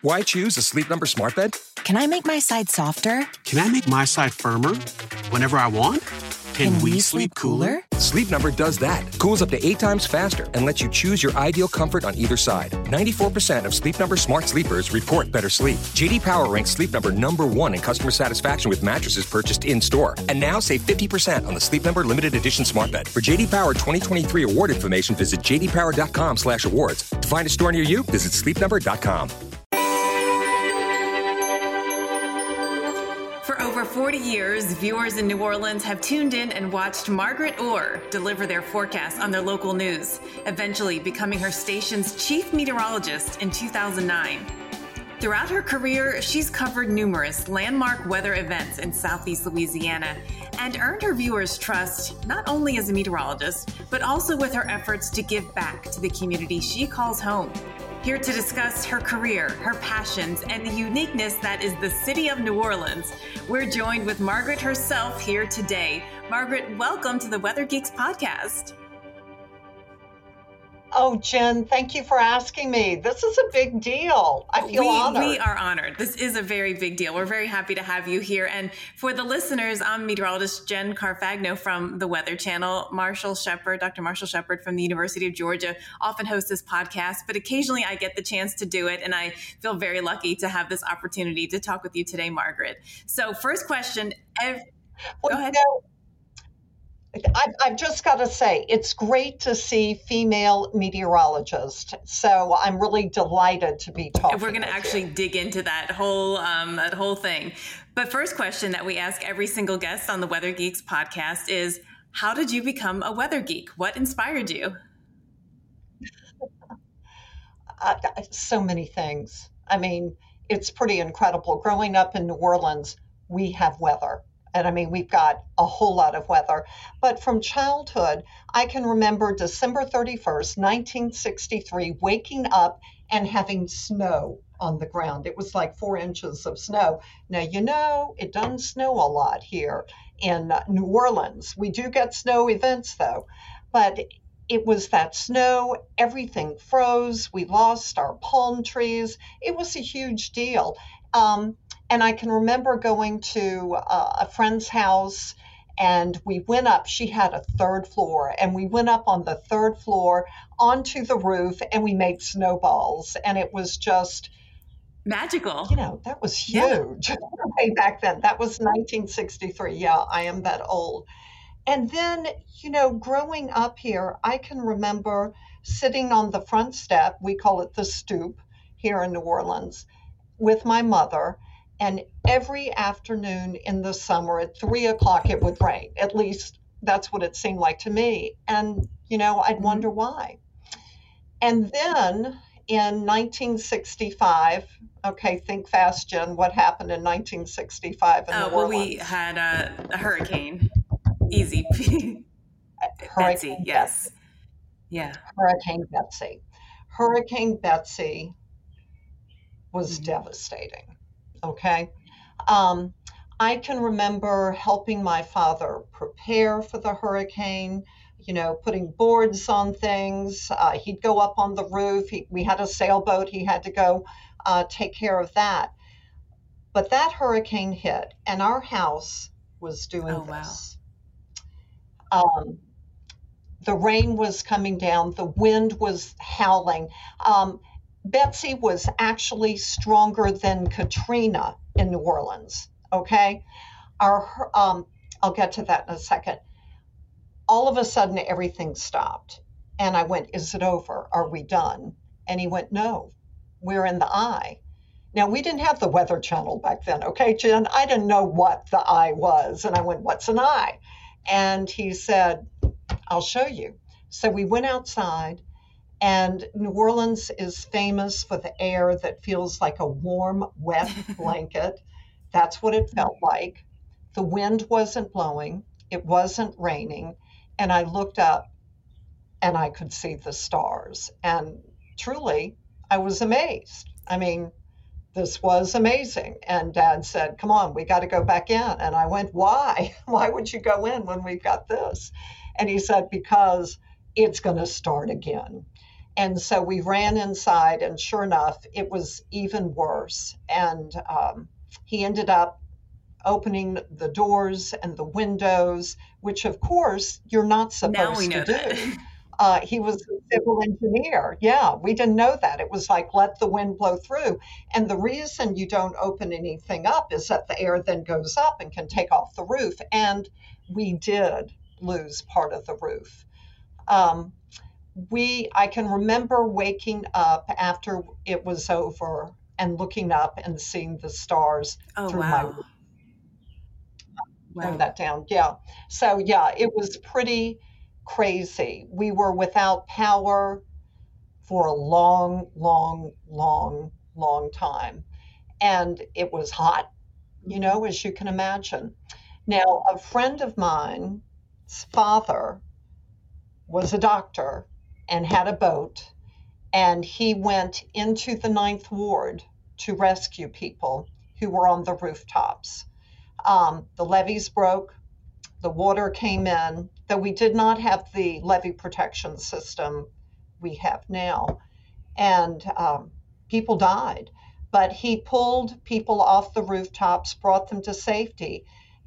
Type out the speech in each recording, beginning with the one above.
Why choose a Sleep Number smart bed? Can I make my side softer? Can I make my side firmer? Whenever I want? Can, we sleep cooler? Sleep Number does that. Cools up to eight times faster and lets you choose your ideal comfort on either side. 94% of Sleep Number smart sleepers report better sleep. JD Power ranks Sleep Number number one in customer satisfaction with mattresses purchased in store. And now save 50% on the Sleep Number limited edition smart bed. For JD Power 2023 award information, visit jdpower.com/awards. To find a store near you, visit sleepnumber.com. 40 years, viewers in New Orleans have tuned in and watched Margaret Orr deliver their forecasts on their local news, eventually becoming her station's chief meteorologist in 2009. Throughout her career, she's covered numerous landmark weather events in southeast Louisiana and earned her viewers' trust not only as a meteorologist, but also with her efforts to give back to the community she calls home. Here to discuss her career, her passions, and the uniqueness that is the city of New Orleans, we're joined with Margaret herself here today. Margaret, welcome to the Weather Geeks podcast. Oh, Jen, thank you for asking me. This is a big deal. I feel we, honored. We are honored. This is a very big deal. We're very happy to have you here. And for the listeners, I'm meteorologist Jen Carfagno from the Weather Channel. Marshall Shepherd, Dr. Marshall Shepherd from the University of Georgia, often hosts this podcast, but occasionally I get the chance to do it. And I feel very lucky to have this opportunity to talk with you today, Margaret. So, first question. Ev- well, go ahead. You know, I've, I've just got to say, it's great to see female meteorologists. So I'm really delighted to be talking. We're going to actually you. dig into that whole um, that whole thing. But first question that we ask every single guest on the Weather Geeks podcast is, how did you become a weather geek? What inspired you? Uh, so many things. I mean, it's pretty incredible. Growing up in New Orleans, we have weather and I mean, we've got a whole lot of weather. But from childhood, I can remember December 31st, 1963, waking up and having snow on the ground. It was like four inches of snow. Now, you know, it doesn't snow a lot here in New Orleans. We do get snow events, though. But it was that snow, everything froze, we lost our palm trees. It was a huge deal. Um, and I can remember going to uh, a friend's house and we went up. She had a third floor, and we went up on the third floor onto the roof and we made snowballs. And it was just magical. You know, that was huge yeah. way back then. That was 1963. Yeah, I am that old. And then, you know, growing up here, I can remember sitting on the front step, we call it the stoop here in New Orleans, with my mother and every afternoon in the summer at three o'clock it would rain. At least that's what it seemed like to me. And, you know, I'd mm-hmm. wonder why. And then in 1965, okay, think fast, Jen, what happened in 1965 in oh, well, we had a, a hurricane. Easy. Hurricane Betsy, yes. Betsy. Yeah. Hurricane Betsy. Hurricane Betsy was Mm-hmm. devastating. Okay. Um, I can remember helping my father prepare for the hurricane, you know, putting boards on things. Uh, he'd go up on the roof. He, we had a sailboat. He had to go uh, take care of that. But that hurricane hit, and our house was doing Oh, wow. Um, the rain was coming down, the wind was howling. Um, Betsy was actually stronger than Katrina in New Orleans. Okay, our um, I'll get to that in a second. All of a sudden, everything stopped, and I went, "Is it over? Are we done?" And he went, "No, we're in the eye." Now we didn't have the Weather Channel back then. Okay, Jen, I didn't know what the eye was, and I went, "What's an eye?" And he said, "I'll show you." So we went outside And New Orleans is famous for the air that feels like a warm, wet blanket. That's what it felt like. The wind wasn't blowing, it wasn't raining. And I looked up and I could see the stars. And truly, I was amazed. I mean, this was amazing. And dad said, Come on, we got to go back in. And I went, Why? Why would you go in when we've got this? And he said, Because it's going to start again. And so we ran inside, and sure enough, it was even worse. And um, he ended up opening the doors and the windows, which of course you're not supposed to do. Uh, he was a civil engineer. Yeah, we didn't know that. It was like let the wind blow through. And the reason you don't open anything up is that the air then goes up and can take off the roof. And we did lose part of the roof. Um, we I can remember waking up after it was over and looking up and seeing the stars oh, through wow. my wow. that down. Yeah. So yeah, it was pretty crazy. We were without power for a long, long, long, long time. And it was hot, you know, as you can imagine. Now, a friend of mine's father was a doctor and had a boat, and he went into the Ninth Ward to rescue people who were on the rooftops. Um, the levees broke, the water came in, though we did not have the levee protection system we have now, and um, people died. But he pulled people off the rooftops, brought them to safety.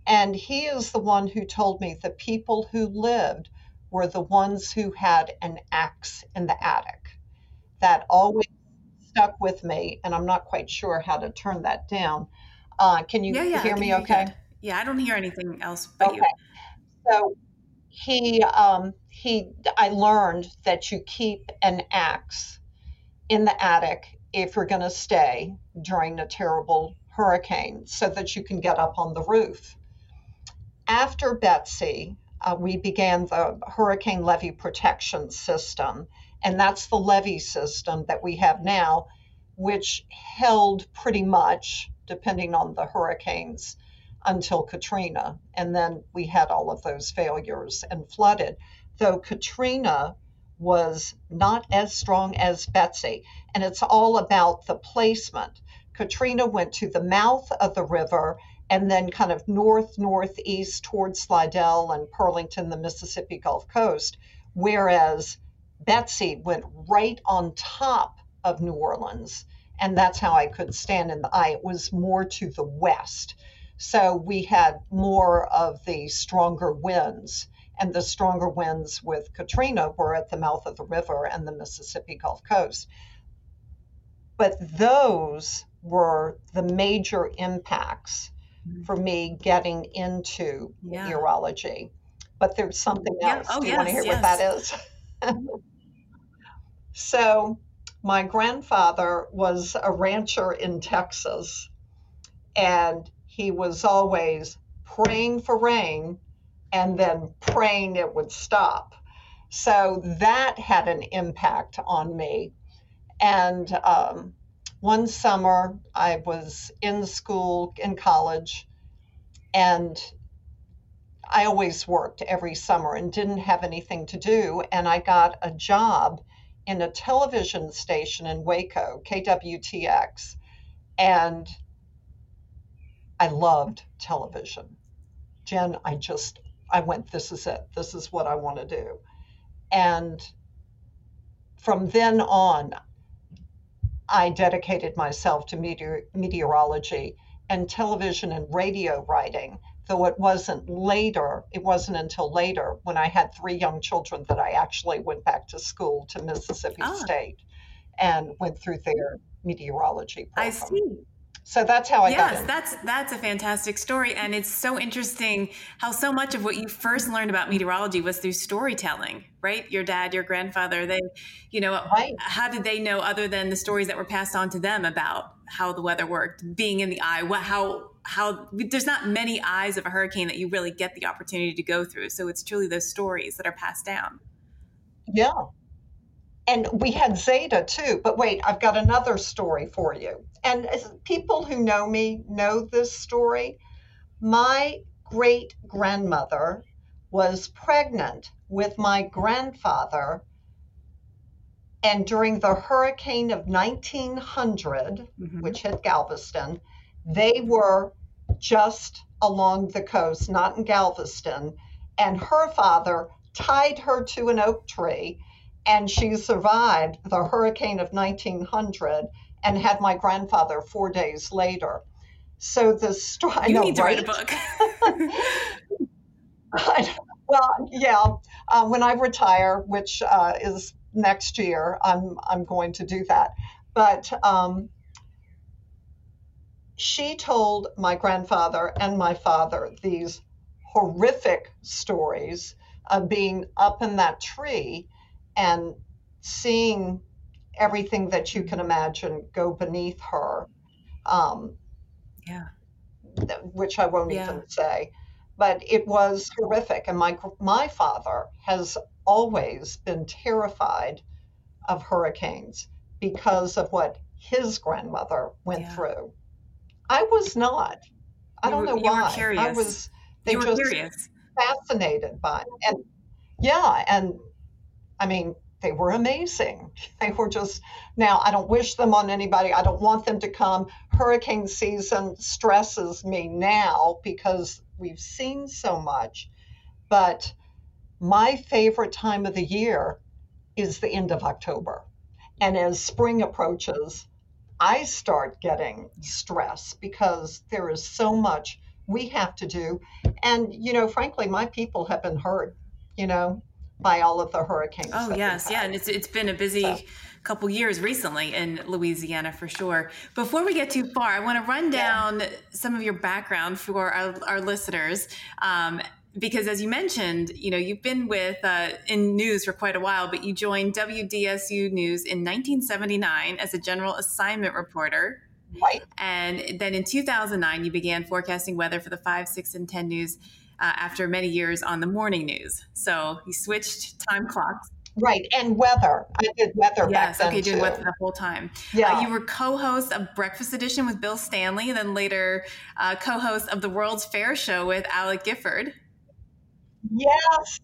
And he is the one who told me the people who lived were the ones who had an axe in the attic. That always stuck with me, and I'm not quite sure how to turn that down. Uh, can you yeah, yeah, hear me okay? Yeah, I don't hear anything else but okay. you. So he, um, he, I learned that you keep an axe in the attic if you're going to stay during a terrible hurricane so that you can get up on the roof. After Betsy, uh, we began the hurricane levee protection system, and that's the levee system that we have now, which held pretty much, depending on the hurricanes, until Katrina. And then we had all of those failures and flooded. Though Katrina was not as strong as Betsy, and it's all about the placement. Katrina went to the mouth of the river and then kind of north northeast towards Slidell and Pearlington, the Mississippi Gulf Coast, whereas Betsy went right on top of New Orleans. And that's how I could stand in the eye. It was more to the west. So we had more of the stronger winds. And the stronger winds with Katrina were at the mouth of the river and the Mississippi Gulf Coast. But those were the major impacts for me getting into Yeah. meteorology. But there's something Yeah. else. Oh, Do you want to yes, hear what that is? so, my grandfather was a rancher in Texas, and he was always praying for rain and then praying it would stop. So, that had an impact on me. And um, one summer, I was in school, in college, and I always worked every summer and didn't have anything to do. And I got a job in a television station in Waco, KWTX. And I loved television. Jen, I just, I went, this is it. This is what I want to do. And from then on, I dedicated myself to meteor, meteorology and television and radio writing, though it wasn't later, it wasn't until later when I had three young children that I actually went back to school to Mississippi Ah. State and went through their meteorology program. I see. So that's how I got yes, that's that's a fantastic story, and it's so interesting how so much of what you first learned about meteorology was through storytelling, right? Your dad, your grandfather, they, you know, Right. how did they know other than the stories that were passed on to them about how the weather worked, being in the eye, what how how there's not many eyes of a hurricane that you really get the opportunity to go through. So it's truly those stories that are passed down. Yeah. And we had Zeta too. But wait, I've got another story for you. And people who know me know this story. My great grandmother was pregnant with my grandfather. And during the hurricane of 1900, mm-hmm. which hit Galveston, they were just along the coast, not in Galveston. And her father tied her to an oak tree and she survived the hurricane of 1900 and had my grandfather four days later. So the story. You know, need to right? write a book. well, yeah. Uh, when I retire, which uh, is next year, I'm I'm going to do that. But um, she told my grandfather and my father these horrific stories of being up in that tree and seeing everything that you can imagine go beneath her. Um, yeah. Which I won't yeah. even say, but it was horrific. And my my father has always been terrified of hurricanes because of what his grandmother went yeah. through. I was not. I you don't were, know why. I was. They you were just curious. fascinated by it. and yeah, and I mean, they were amazing. They were just, now I don't wish them on anybody. I don't want them to come. Hurricane season stresses me now because we've seen so much. But my favorite time of the year is the end of October. And as spring approaches, I start getting stress because there is so much we have to do. And, you know, frankly, my people have been hurt, you know, by all of the hurricanes. Oh yes, yeah, and it's it's been a busy so. couple years recently in Louisiana for sure. Before we get too far, I want to run down yeah. some of your background for our, our listeners. Um, because as you mentioned, you know, you've been with uh, in news for quite a while, but you joined WDSU News in 1979 as a general assignment reporter. Right. And then in 2009, you began forecasting weather for the 5, 6, and 10 news uh, after many years on the morning news. So he switched time clocks. Right, and weather. I did weather yes, okay, doing weather the whole time. Yeah, uh, you were co-host of Breakfast Edition with Bill Stanley, and then later uh, co-host of the World's Fair Show with Alec Gifford. Yes,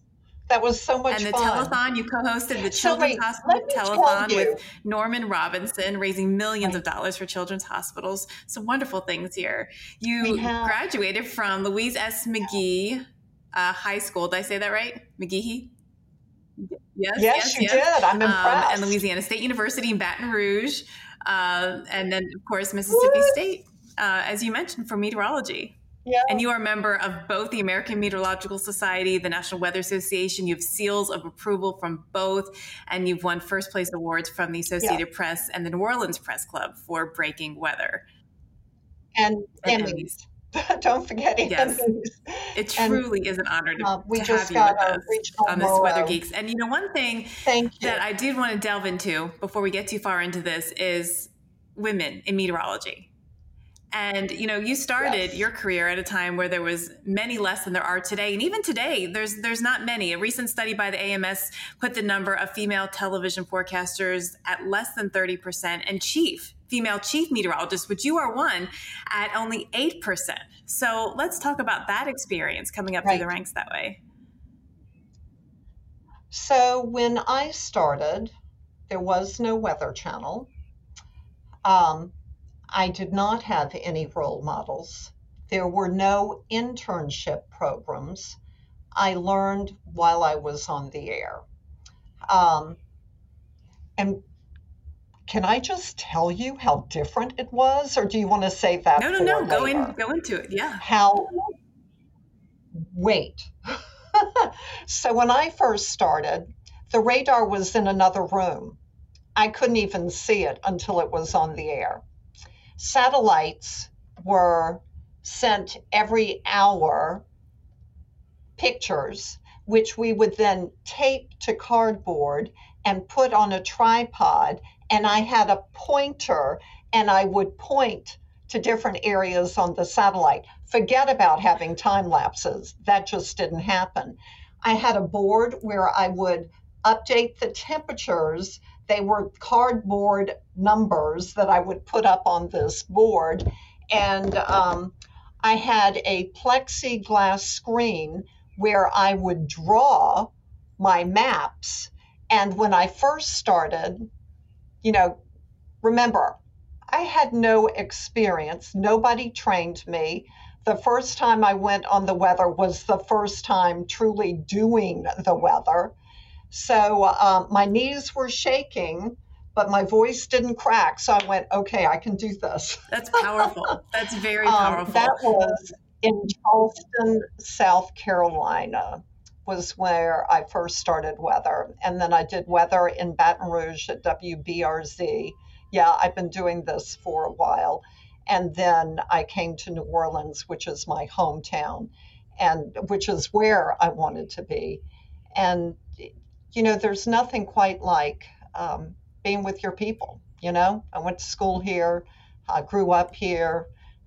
that was so much and the fun. telethon you co-hosted the children's so hospital telethon with norman robinson raising millions right. of dollars for children's hospitals. Some wonderful things here. You graduated from louise s. Mcgee uh, high school. Did i say that right? Mcgehee yes yes, yes you yes. did. I'm impressed um, and louisiana state university in baton rouge. Uh, and then of course mississippi state uh, as you mentioned for meteorology yeah. And you are a member of both the American Meteorological Society, the National Weather Association. You have seals of approval from both, and you've won first place awards from the Associated yeah. Press and the New Orleans Press Club for breaking weather. And, and Emmys. Don't forget yes. It truly and, is an honor to, uh, we to just have you with us on this Weather Geeks. And you know, one thing that I did want to delve into before we get too far into this is women in meteorology and you know, you started yes. your career at a time where there was many less than there are today, and even today, there's there's not many. A recent study by the AMS put the number of female television forecasters at less than thirty percent, and chief female chief meteorologists, which you are one, at only eight percent. So let's talk about that experience coming up right. through the ranks that way. So when I started, there was no Weather Channel. Um, I did not have any role models. There were no internship programs. I learned while I was on the air. Um, and can I just tell you how different it was, or do you want to save that? No, no, no. Go in, go into it. Yeah. How? Wait. so when I first started, the radar was in another room. I couldn't even see it until it was on the air satellites were sent every hour pictures, which we would then tape to cardboard and put on a tripod. And I had a pointer and I would point to different areas on the satellite. Forget about having time lapses, that just didn't happen. I had a board where I would update the temperatures They were cardboard numbers that I would put up on this board. And um, I had a plexiglass screen where I would draw my maps. And when I first started, you know, remember, I had no experience. Nobody trained me. The first time I went on the weather was the first time truly doing the weather. So um, my knees were shaking, but my voice didn't crack. So I went, okay, I can do this. That's powerful. That's very powerful. Um, that was in Charleston, South Carolina was where I first started weather. And then I did weather in Baton Rouge at WBRZ. Yeah, I've been doing this for a while. And then I came to New Orleans, which is my hometown, and which is where I wanted to be. And, you know, there's nothing quite like um, being with your people. You know, I went to school here, I grew up here,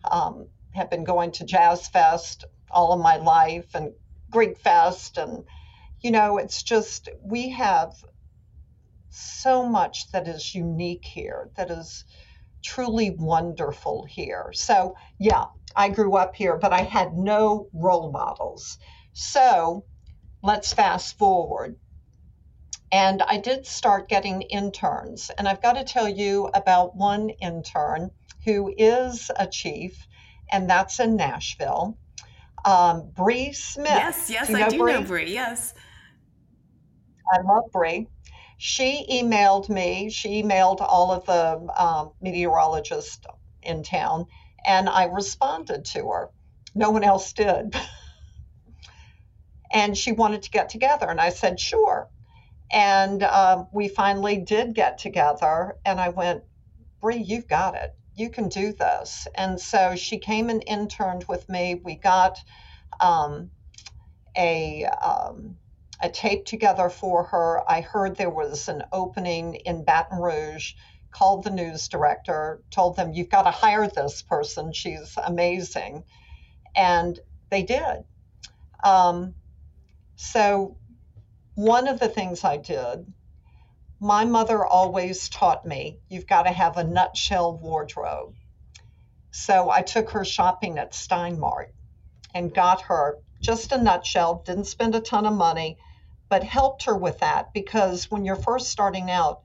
um, have been going to Jazz Fest all of my life and Greek Fest. And, you know, it's just, we have so much that is unique here, that is truly wonderful here. So, yeah, I grew up here, but I had no role models. So, let's fast forward. And I did start getting interns. And I've got to tell you about one intern who is a chief, and that's in Nashville. Um, Bree Smith. Yes, yes, do I do Bree? know Bree. Yes. I love Bree. She emailed me. She emailed all of the um, meteorologists in town, and I responded to her. No one else did. and she wanted to get together, and I said, sure. And um, we finally did get together, and I went, Bree, you've got it. You can do this. And so she came and interned with me. We got um, a um, a tape together for her. I heard there was an opening in Baton Rouge. Called the news director, told them, You've got to hire this person. She's amazing. And they did. Um, so one of the things I did, my mother always taught me you've got to have a nutshell wardrobe. So I took her shopping at Stein Mart and got her just a nutshell, didn't spend a ton of money, but helped her with that because when you're first starting out,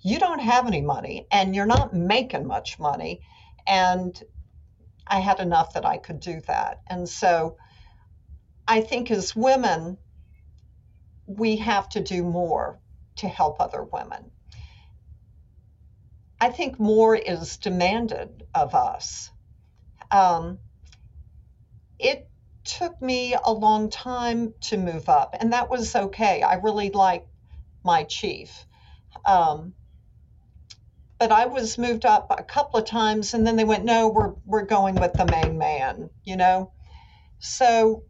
you don't have any money and you're not making much money. And I had enough that I could do that. And so I think as women, we have to do more to help other women. I think more is demanded of us. Um, it took me a long time to move up, and that was okay. I really liked my chief. Um, but I was moved up a couple of times, and then they went, "No, we're we're going with the main man," you know. So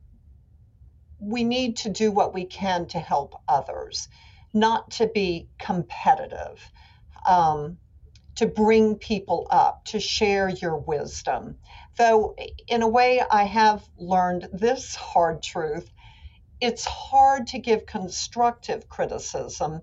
we need to do what we can to help others, not to be competitive, um, to bring people up, to share your wisdom. Though, in a way, I have learned this hard truth it's hard to give constructive criticism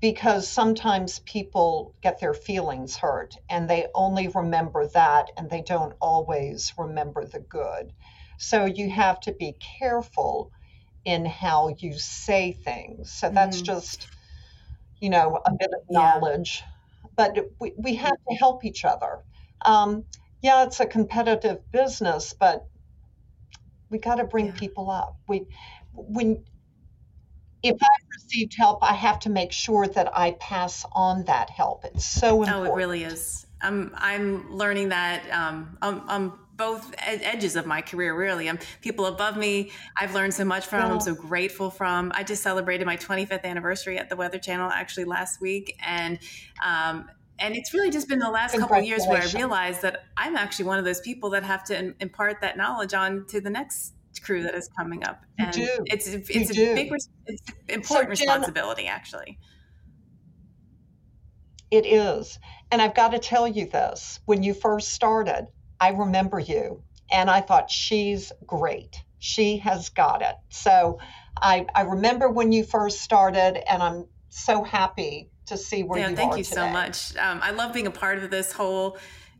because sometimes people get their feelings hurt and they only remember that and they don't always remember the good. So you have to be careful in how you say things. So that's mm-hmm. just, you know, a bit of knowledge. Yeah. But we, we have to help each other. Um, yeah, it's a competitive business, but we got to bring yeah. people up. We, when, if I've received help, I have to make sure that I pass on that help. It's so important. Oh, it really is. I'm I'm learning that um, I'm, I'm both edges of my career really i'm people above me i've learned so much from i'm so grateful from i just celebrated my 25th anniversary at the weather channel actually last week and um, and it's really just been the last couple of years where I realized that I'm actually one of those people that have to impart that knowledge on to the next crew that is coming up. And you do. it's it's you a do. big it's important so, Jen, responsibility actually. It is. And I've got to tell you this, when you first started, I remember you and I thought, she's great. She has got it. So I, I remember when you first started, and I'm so happy to see where yeah, you thank are Thank you today. so much. Um, I love being a part of this whole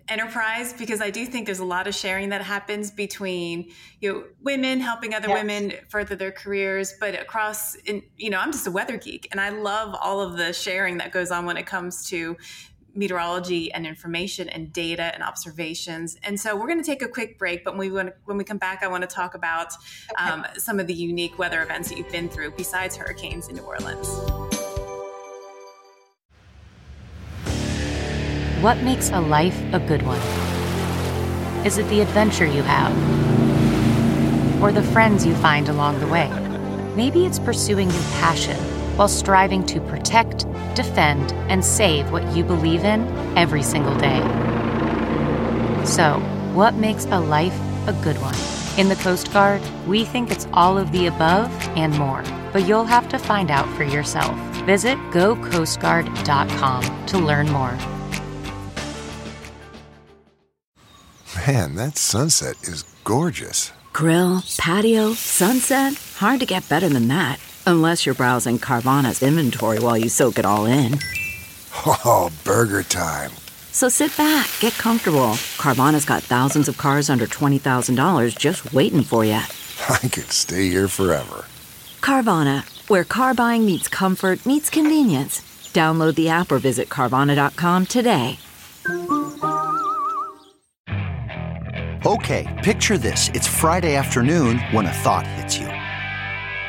enterprise because I do think there's a lot of sharing that happens between you know women helping other Yes. women further their careers, but across in you know I'm just a weather geek and I love all of the sharing that goes on when it comes to meteorology and information and data and observations. And so we're going to take a quick break, but when we want when we come back, I want to talk about um, some of the unique weather events that you've been through besides hurricanes in New Orleans. What makes a life a good one? Is it the adventure you have? Or the friends you find along the way? Maybe it's pursuing your passion while striving to protect, defend, and save what you believe in every single day. So, what makes a life a good one? In the Coast Guard, we think it's all of the above and more, but you'll have to find out for yourself. Visit gocoastguard.com to learn more. Man, that sunset is gorgeous. Grill, patio, sunset. Hard to get better than that. Unless you're browsing Carvana's inventory while you soak it all in. Oh, burger time. So sit back, get comfortable. Carvana's got thousands of cars under $20,000 just waiting for you. I could stay here forever. Carvana, where car buying meets comfort, meets convenience. Download the app or visit Carvana.com today. Okay, picture this. It's Friday afternoon when a thought hits you.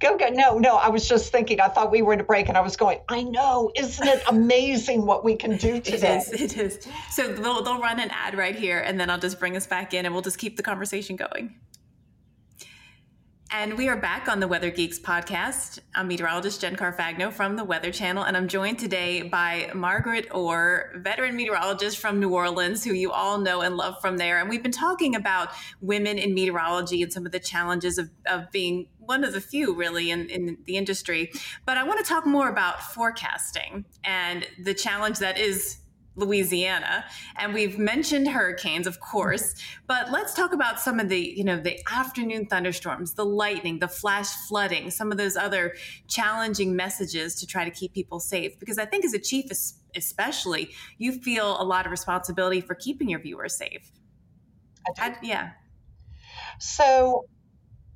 Go, go. No, no. I was just thinking. I thought we were in a break, and I was going. I know. Isn't it amazing what we can do today? is. It is. So they'll, they'll run an ad right here, and then I'll just bring us back in, and we'll just keep the conversation going. And we are back on the Weather Geeks podcast. I'm meteorologist Jen Carfagno from the Weather Channel, and I'm joined today by Margaret Orr, veteran meteorologist from New Orleans, who you all know and love from there. And we've been talking about women in meteorology and some of the challenges of, of being one of the few really in, in the industry. But I want to talk more about forecasting and the challenge that is Louisiana. And we've mentioned hurricanes, of course, but let's talk about some of the, you know, the afternoon thunderstorms, the lightning, the flash flooding, some of those other challenging messages to try to keep people safe. Because I think as a chief, especially, you feel a lot of responsibility for keeping your viewers safe. I- yeah. So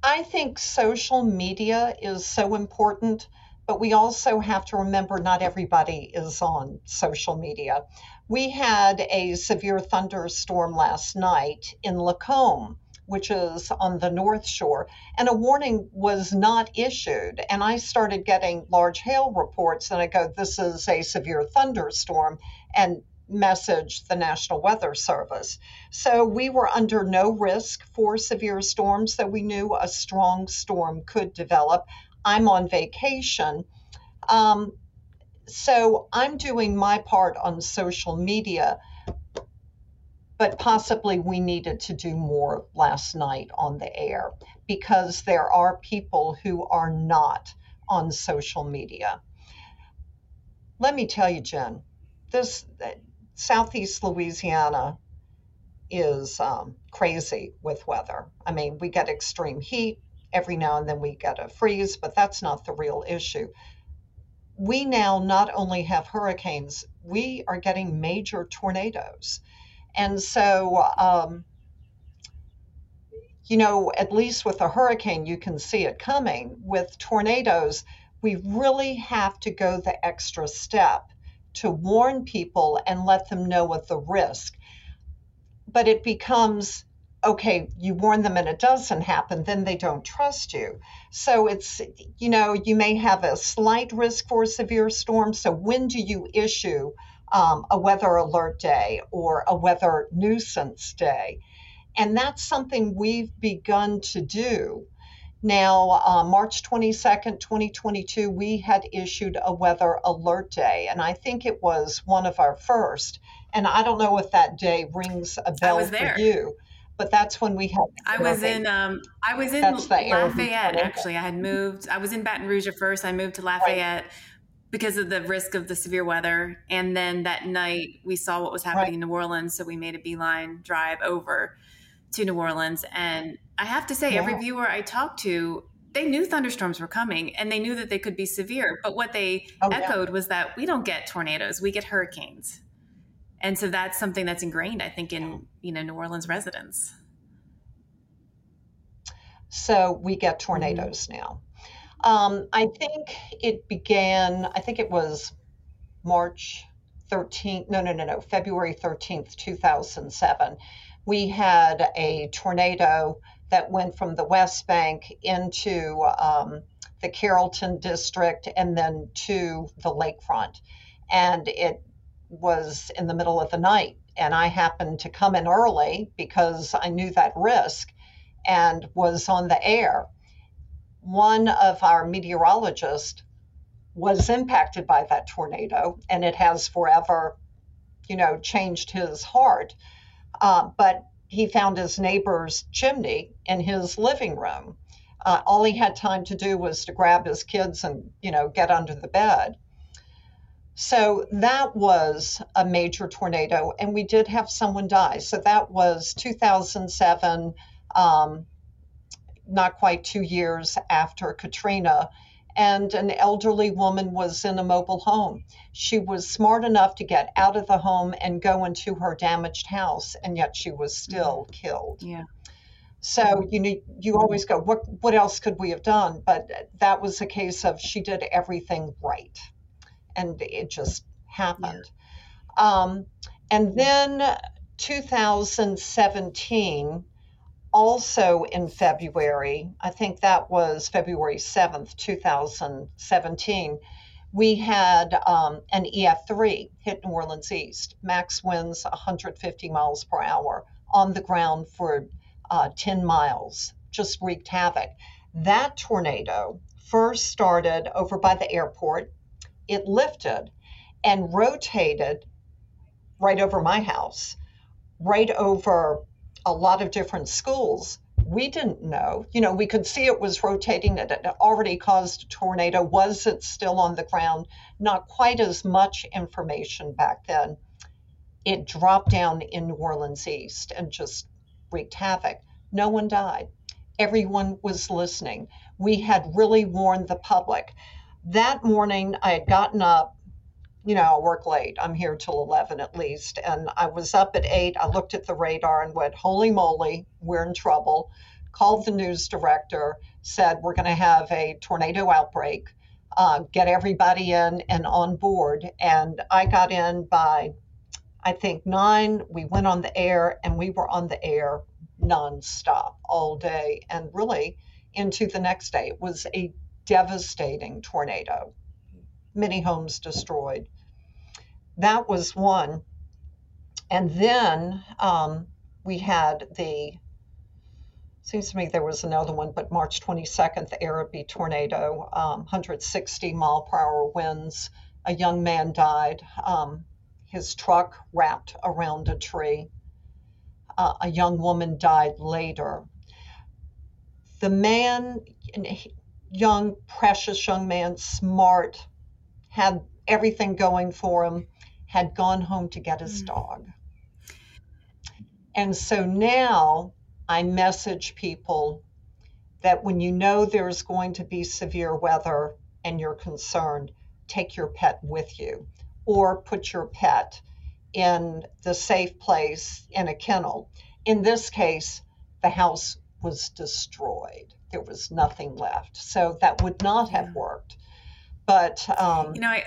I think social media is so important, but we also have to remember not everybody is on social media. We had a severe thunderstorm last night in Lacombe, which is on the North Shore, and a warning was not issued. And I started getting large hail reports, and I go, This is a severe thunderstorm, and message the National Weather Service. So we were under no risk for severe storms, though we knew a strong storm could develop. I'm on vacation. Um, so I'm doing my part on social media, but possibly we needed to do more last night on the air because there are people who are not on social media. Let me tell you, Jen, this Southeast Louisiana is um, crazy with weather. I mean, we get extreme heat. Every now and then we get a freeze, but that's not the real issue. We now not only have hurricanes, we are getting major tornadoes. And so, um, you know, at least with a hurricane, you can see it coming. With tornadoes, we really have to go the extra step to warn people and let them know of the risk. But it becomes okay, you warn them and it doesn't happen, then they don't trust you. So it's, you know, you may have a slight risk for a severe storm. So when do you issue um, a weather alert day or a weather nuisance day? And that's something we've begun to do. Now, uh, March 22nd, 2022, we had issued a weather alert day, and I think it was one of our first. And I don't know if that day rings a bell for you, but that's when we had. I was in. Um, I was in Lafayette. Actually, I had moved. I was in Baton Rouge at first. I moved to Lafayette. Right because of the risk of the severe weather. And then that night we saw what was happening right. in New Orleans. So we made a beeline drive over to New Orleans. And I have to say, yeah. every viewer I talked to, they knew thunderstorms were coming and they knew that they could be severe. But what they oh, echoed yeah. was that we don't get tornadoes, we get hurricanes. And so that's something that's ingrained, I think, in you know New Orleans residents. So we get tornadoes mm-hmm. now. Um, I think it began. I think it was March 13th. No, no, no, no. February 13th, 2007 we had a tornado that went from the West Bank into um, the Carrollton district and then to the lakefront. And it was in the middle of the night. And I happened to come in early because I knew that risk and was on the air. One of our meteorologists was impacted by that tornado, and it has forever, you know, changed his heart. Uh, but he found his neighbor's chimney in his living room. Uh, all he had time to do was to grab his kids and, you know, get under the bed. So that was a major tornado, and we did have someone die. So that was 2007, um, not quite two years after Katrina and an elderly woman was in a mobile home. She was smart enough to get out of the home and go into her damaged house, and yet she was still mm-hmm. killed. Yeah. So you know, you always go, what what else could we have done? But that was a case of she did everything right, and it just happened. Yeah. Um, and then 2017 also in February, I think that was February 7th, 2017, we had um, an EF3 hit New Orleans East. Max winds 150 miles per hour on the ground for uh, 10 miles, just wreaked havoc. That tornado first started over by the airport. It lifted and rotated right over my house, right over a lot of different schools. We didn't know. You know, we could see it was rotating, it already caused a tornado. Was it still on the ground? Not quite as much information back then. It dropped down in New Orleans East and just wreaked havoc. No one died. Everyone was listening. We had really warned the public. That morning, I had gotten up you know, I work late. I'm here till 11 at least. And I was up at 8. I looked at the radar and went, holy moly, we're in trouble. Called the news director, said, we're going to have a tornado outbreak. Uh, get everybody in and on board. And I got in by, I think, 9. We went on the air and we were on the air nonstop all day and really into the next day. It was a devastating tornado many homes destroyed. That was one. And then um, we had the, seems to me there was another one, but March 22nd, the Arabi tornado, um, 160 mile per hour winds. A young man died. Um, his truck wrapped around a tree. Uh, a young woman died later. The man, young, precious young man, smart, had everything going for him, had gone home to get his mm. dog. And so now I message people that when you know there's going to be severe weather and you're concerned, take your pet with you or put your pet in the safe place in a kennel. In this case, the house was destroyed. There was nothing left. So that would not have worked. But um, you know, I,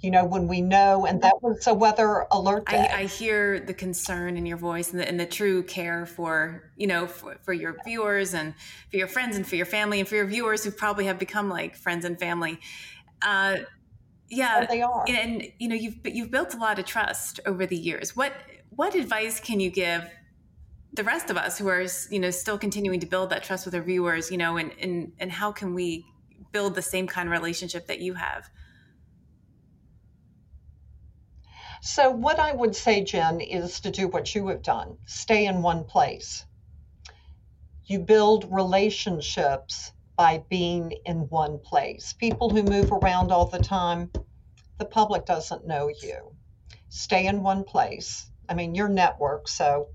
you know, when we know, and that was a weather alert day. I, I hear the concern in your voice and the, and the true care for, you know, for, for, your viewers and for your friends and for your family and for your viewers who probably have become like friends and family. Uh, yeah, oh, they are. And you know, you've you've built a lot of trust over the years. What what advice can you give the rest of us who are, you know, still continuing to build that trust with our viewers? You know, and and and how can we build the same kind of relationship that you have? So, what I would say, Jen, is to do what you have done stay in one place. You build relationships by being in one place. People who move around all the time, the public doesn't know you. Stay in one place. I mean, your network, so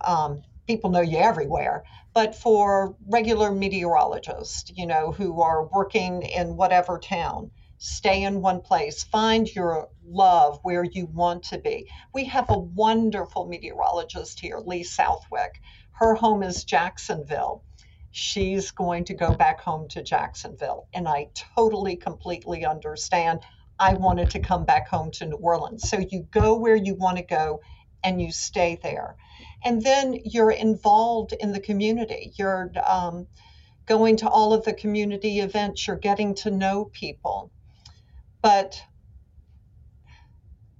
um, people know you everywhere. But for regular meteorologists, you know, who are working in whatever town, stay in one place, find your love where you want to be. We have a wonderful meteorologist here, Lee Southwick. Her home is Jacksonville. She's going to go back home to Jacksonville. And I totally, completely understand. I wanted to come back home to New Orleans. So you go where you want to go and you stay there. And then you're involved in the community. You're um, going to all of the community events, you're getting to know people. But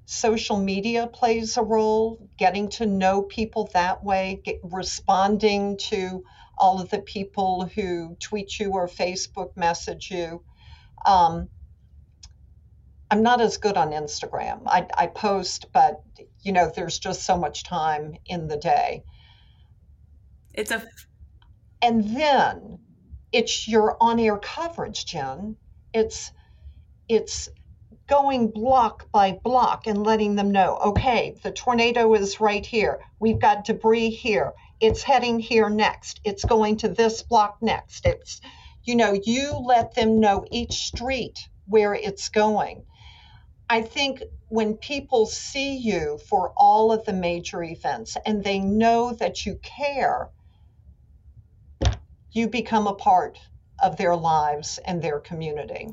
social media plays a role, getting to know people that way, get, responding to all of the people who tweet you or Facebook message you. Um, I'm not as good on Instagram. I, I post, but you know, there's just so much time in the day. It's a, and then it's your on-air coverage, Jen. It's it's going block by block and letting them know, okay, the tornado is right here. We've got debris here. It's heading here next. It's going to this block next. It's, you know, you let them know each street where it's going. I think when people see you for all of the major events and they know that you care, you become a part of their lives and their community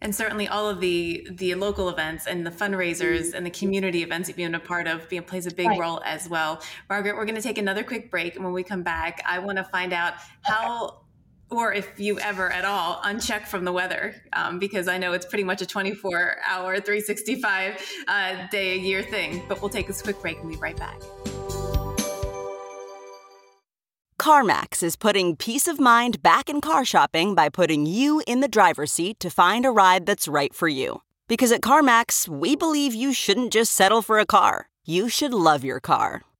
and certainly all of the the local events and the fundraisers mm-hmm. and the community events you've been a part of being, plays a big right. role as well. Margaret, we're going to take another quick break, and when we come back, I want to find out how. Or if you ever at all uncheck from the weather, um, because I know it's pretty much a 24 hour, 365 uh, day a year thing. But we'll take this quick break and be right back. CarMax is putting peace of mind back in car shopping by putting you in the driver's seat to find a ride that's right for you. Because at CarMax, we believe you shouldn't just settle for a car, you should love your car.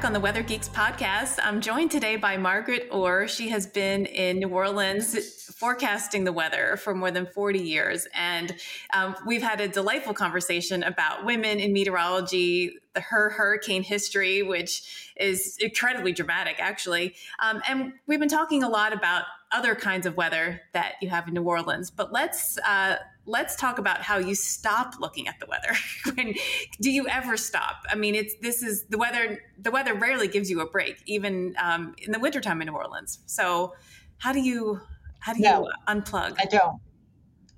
The Weather Geeks podcast. I'm joined today by Margaret Orr. She has been in New Orleans forecasting the weather for more than 40 years. And um, we've had a delightful conversation about women in meteorology, the, her hurricane history, which is incredibly dramatic, actually. Um, and we've been talking a lot about other kinds of weather that you have in New Orleans. But let's uh, let's talk about how you stop looking at the weather. when, do you ever stop? I mean, it's this is the weather. The weather rarely gives you a break, even um, in the wintertime in New Orleans. So, how do you how do no, you unplug? I don't.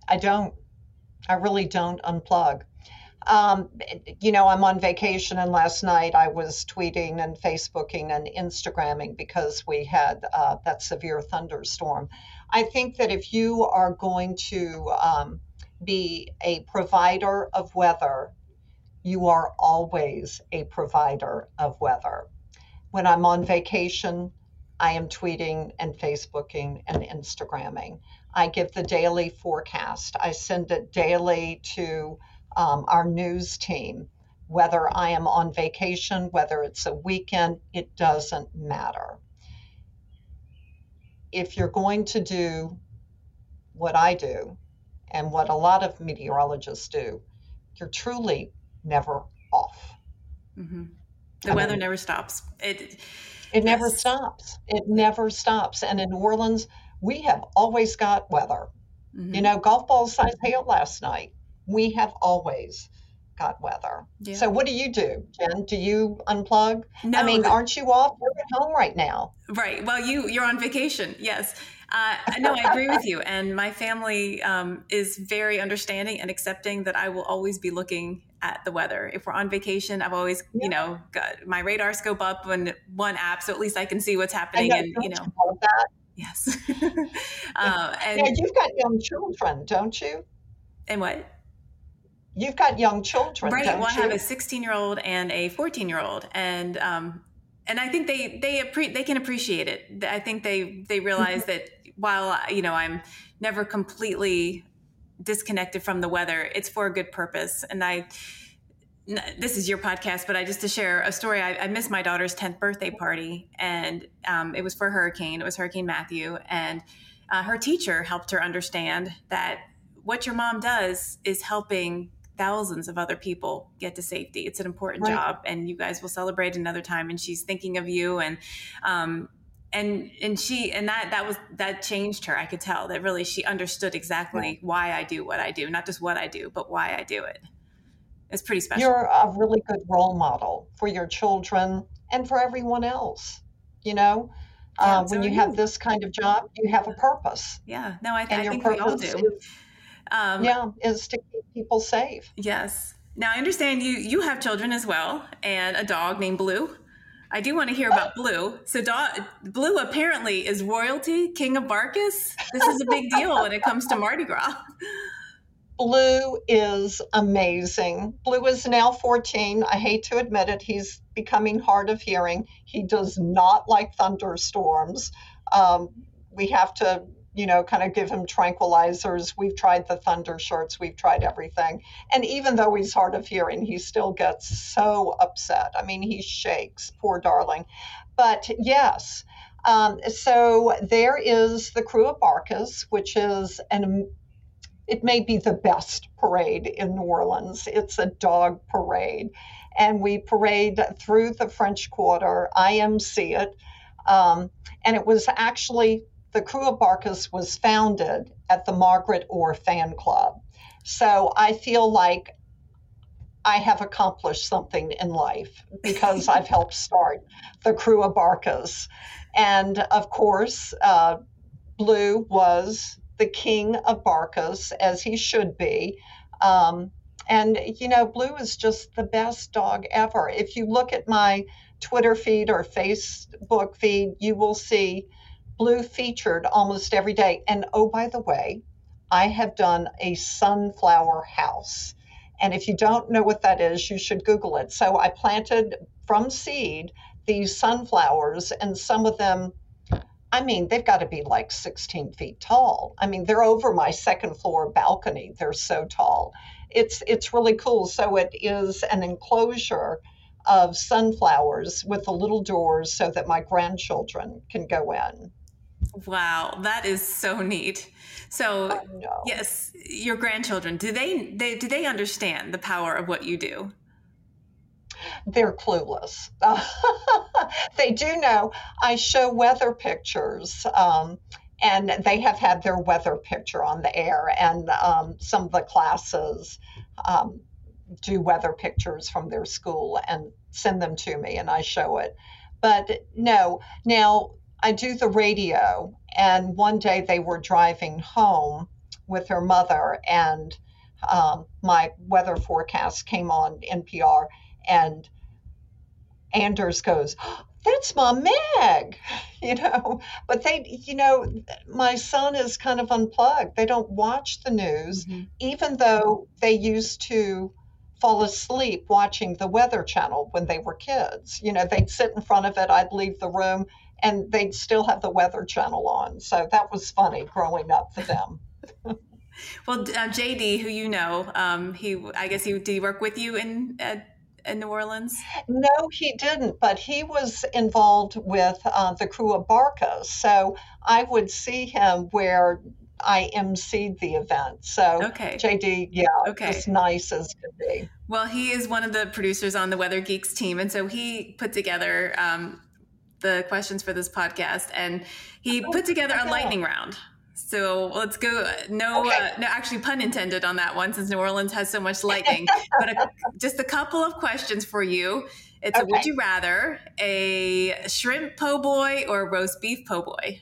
I don't. I really don't unplug. Um, you know, I'm on vacation, and last night I was tweeting and Facebooking and Instagramming because we had uh, that severe thunderstorm. I think that if you are going to um, be a provider of weather, you are always a provider of weather. When I'm on vacation, I am tweeting and Facebooking and Instagramming. I give the daily forecast. I send it daily to um, our news team. Whether I am on vacation, whether it's a weekend, it doesn't matter. If you're going to do what I do, and what a lot of meteorologists do, you're truly never off. Mm-hmm. The I weather mean, never stops. It it never stops. It never stops. And in New Orleans, we have always got weather. Mm-hmm. You know, golf ball size hail last night. We have always got weather. Yeah. So what do you do, Jen? Do you unplug? No, I mean, aren't you off? You're at home right now. Right. Well, you you're on vacation. Yes. Uh, no, I agree with you. And my family um, is very understanding and accepting that I will always be looking at the weather. If we're on vacation, I've always, yeah. you know, got my RadarScope up on one app, so at least I can see what's happening. and you know, that. Yes. uh, and yeah, you've got young children, don't you? And what? You've got young children, right? well, I have a 16 year old and a 14 year old, and um, and I think they they appre- they can appreciate it. I think they they realize mm-hmm. that while you know I'm never completely disconnected from the weather, it's for a good purpose. And I, this is your podcast, but I just to share a story. I, I missed my daughter's 10th birthday party, and um, it was for Hurricane. It was Hurricane Matthew, and uh, her teacher helped her understand that what your mom does is helping thousands of other people get to safety. It's an important right. job, and you guys will celebrate another time. And she's thinking of you, and um, and and she and that that was that changed her i could tell that really she understood exactly why i do what i do not just what i do but why i do it it's pretty special you're a really good role model for your children and for everyone else you know yeah, uh, when you, you have this kind of job you have a purpose yeah no i, th- I think we all do is, um, yeah is to keep people safe yes now i understand you you have children as well and a dog named blue I do want to hear about Blue. So, Blue apparently is royalty, king of Barkus. This is a big deal when it comes to Mardi Gras. Blue is amazing. Blue is now 14. I hate to admit it, he's becoming hard of hearing. He does not like thunderstorms. Um, we have to you know, kind of give him tranquilizers. We've tried the thunder shirts, we've tried everything. And even though he's hard of hearing, he still gets so upset. I mean, he shakes, poor darling. But yes, um, so there is the Krewe of Barkus, which is an it may be the best parade in New Orleans. It's a dog parade. And we parade through the French Quarter, IMC it. Um, and it was actually the Krewe of Barkus was founded at the Margaret Orr fan club. So I feel like I have accomplished something in life because I've helped start the Krewe of Barkus. And of course, uh, Blue was the king of Barkus, as he should be. Um, and, you know, Blue is just the best dog ever. If you look at my Twitter feed or Facebook feed, you will see Blue featured almost every day. And oh, by the way, I have done a sunflower house. And if you don't know what that is, you should Google it. So I planted from seed these sunflowers, and some of them, I mean, they've got to be like 16 feet tall. I mean, they're over my second floor balcony. They're so tall. It's it's really cool. So it is an enclosure of sunflowers with the little doors so that my grandchildren can go in. Wow, that is so neat. So, yes, your grandchildren, do they, they do they understand the power of what you do? They're clueless. they do know I show weather pictures. Um, and they have had their weather picture on the air, and um, some of the classes um, do weather pictures from their school and send them to me, and I show it. But no, now I do the radio, and one day they were driving home with their mother, and um, my weather forecast came on NPR, and Anders goes, that's my Meg, you know. But they, you know, my son is kind of unplugged. They don't watch the news, mm-hmm. even though they used to fall asleep watching the Weather Channel when they were kids. You know, they'd sit in front of it, I'd leave the room, and they'd still have the Weather Channel on. So that was funny growing up for them. well, uh, JD, who you know, um, he, I guess he, did he work with you in in New Orleans? No, he didn't, but he was involved with uh, the Krewe of Barkus. So I would see him where I emceed the event. So okay. JD, yeah, okay. as nice as could be. Well, he is one of the producers on the Weather Geeks team, and so he put together um, the questions for this podcast, and he oh, put together a lightning round. So let's go. No, okay. uh, no, actually, pun intended on that one, since New Orleans has so much lightning. but a, just a couple of questions for you. It's okay. a would you rather a shrimp po' boy or roast beef po' boy?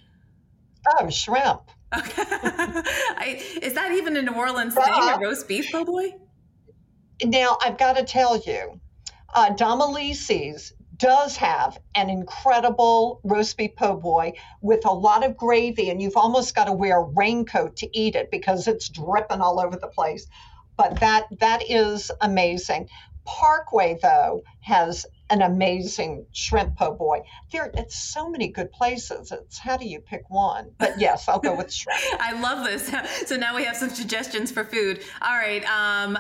Oh, shrimp. Okay. I, is that even a New Orleans thing, a roast beef po' boy? Now, I've got to tell you, uh, Domilise's does have an incredible roast beef po' boy with a lot of gravy, and you've almost got to wear a raincoat to eat it because it's dripping all over the place. But that that is amazing. Parkway though has an amazing shrimp po' boy. There, it's so many good places. It's how do you pick one? But yes, I'll go with shrimp. I love this. So now we have some suggestions for food. All right, um,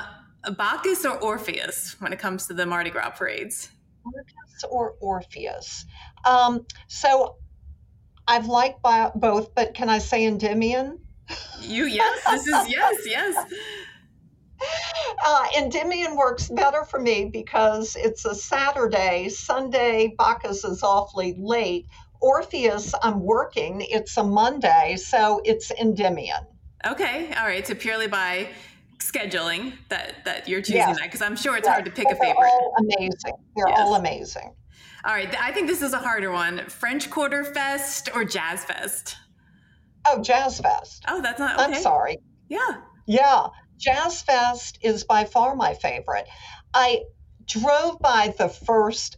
Bacchus or Orpheus when it comes to the Mardi Gras parades. Bacchus or Orpheus. Um, so I've liked both, but can I say Endymion? You yes, this is yes, yes. Uh, Endymion works better for me because it's a Saturday. Sunday, Bacchus is awfully late. Orpheus, I'm working. It's a Monday, so it's Endymion. Okay, all right. So purely by scheduling that that you're choosing yes. that because I'm sure it's hard to pick a favorite. They're all amazing. They're yes. all amazing. All right, I think this is a harder one. French Quarter Fest or Jazz Fest? Oh, Jazz Fest. Oh, that's not. Okay. I'm sorry. Yeah. Yeah, Jazz Fest is by far my favorite. I drove by the first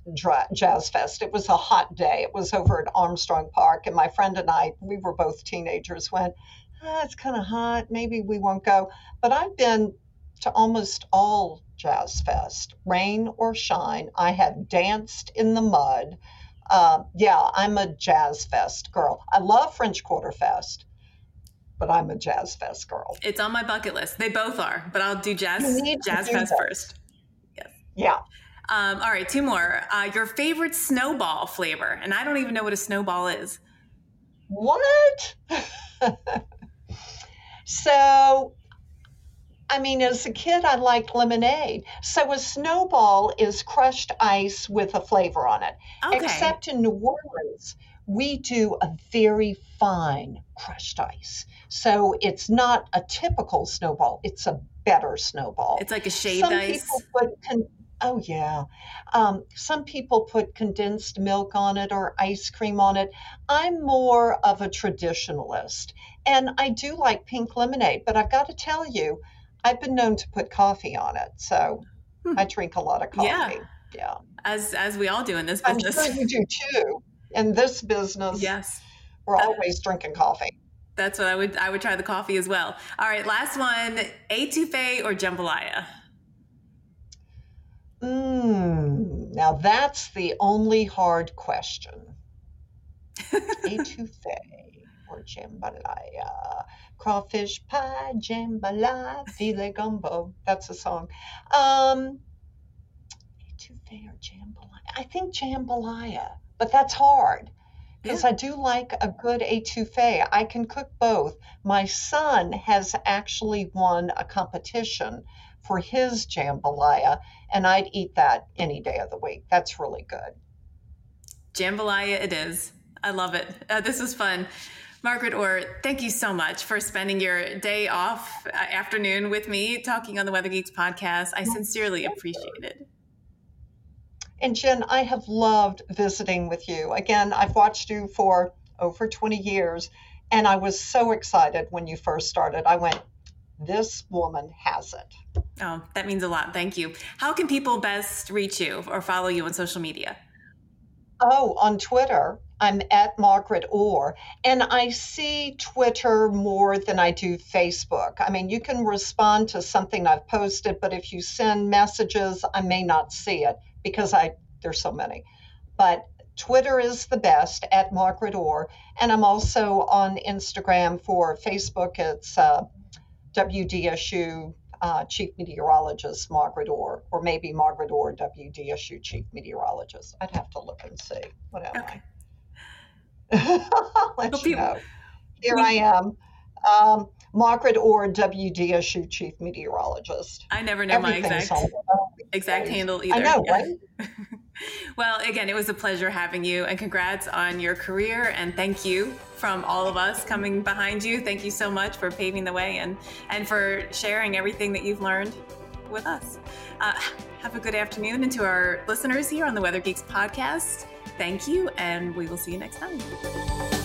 Jazz Fest. It was a hot day. It was over at Armstrong Park, and my friend and I, we were both teenagers, went ah, it's kind of hot. Maybe we won't go. But I've been to almost all Jazz Fest, rain or shine. I have danced in the mud. Uh, yeah, I'm a Jazz Fest girl. I love French Quarter Fest, but I'm a Jazz Fest girl. It's on my bucket list. They both are, but I'll do Jazz Jazz Fest first. Yes. Yeah. Um, all right, two more. Uh, your favorite snowball flavor, and I don't even know what a snowball is. What? So, I mean, as a kid, I liked lemonade. So a snowball is crushed ice with a flavor on it. Okay. Except in New Orleans, we do a very fine crushed ice. So it's not a typical snowball, it's a better snowball. It's like a shaved Some ice. People put con- oh, yeah. Um, some people put condensed milk on it or ice cream on it. I'm more of a traditionalist. And I do like pink lemonade, but I've got to tell you, I've been known to put coffee on it. So hmm. I drink a lot of coffee. Yeah. yeah. As as we all do in this business. I'm sure you do too. In this business. Yes. We're that, always drinking coffee. That's what I would I would try the coffee as well. All right, last one. Etouffee or jambalaya? Mm, now that's the only hard question. Etouffee or jambalaya. Crawfish pie, jambalaya, filé gumbo. That's a song. Um, etouffee or jambalaya? I think jambalaya, but that's hard because I do like a good etouffee. I can cook both. My son has actually won a competition for his jambalaya, and I'd eat that any day of the week. That's really good. Jambalaya it is. I love it. Uh, this is fun. Margaret Orr, thank you so much for spending your day off uh, afternoon with me talking on the Weather Geeks podcast. I sincerely appreciate it. And Jen, I have loved visiting with you. Again, I've watched you for over 20 years, and I was so excited when you first started. I went, this woman has it. Oh, that means a lot. Thank you. How can people best reach you or follow you on social media? Oh, on Twitter, I'm at Margaret Orr, and I see Twitter more than I do Facebook. I mean, you can respond to something I've posted, but if you send messages, I may not see it because I there's so many. But Twitter is the best at Margaret Orr, and I'm also on Instagram for Facebook. It's uh, WDSU uh, Chief Meteorologist Margaret Orr, or maybe Margaret Orr, WDSU Chief Meteorologist. I'd have to look and see. What am okay. I? Let you know. Here I am. Um, Margaret Orr, WDSU Chief Meteorologist. I never know my exact exact handle either. I know, right? well, again, it was a pleasure having you, and congrats on your career. And thank you from all of us coming behind you. Thank you so much for paving the way and and for sharing everything that you've learned with us. Uh, have a good afternoon, and to our listeners here on the Weather Geeks podcast, thank you, and we will see you next time.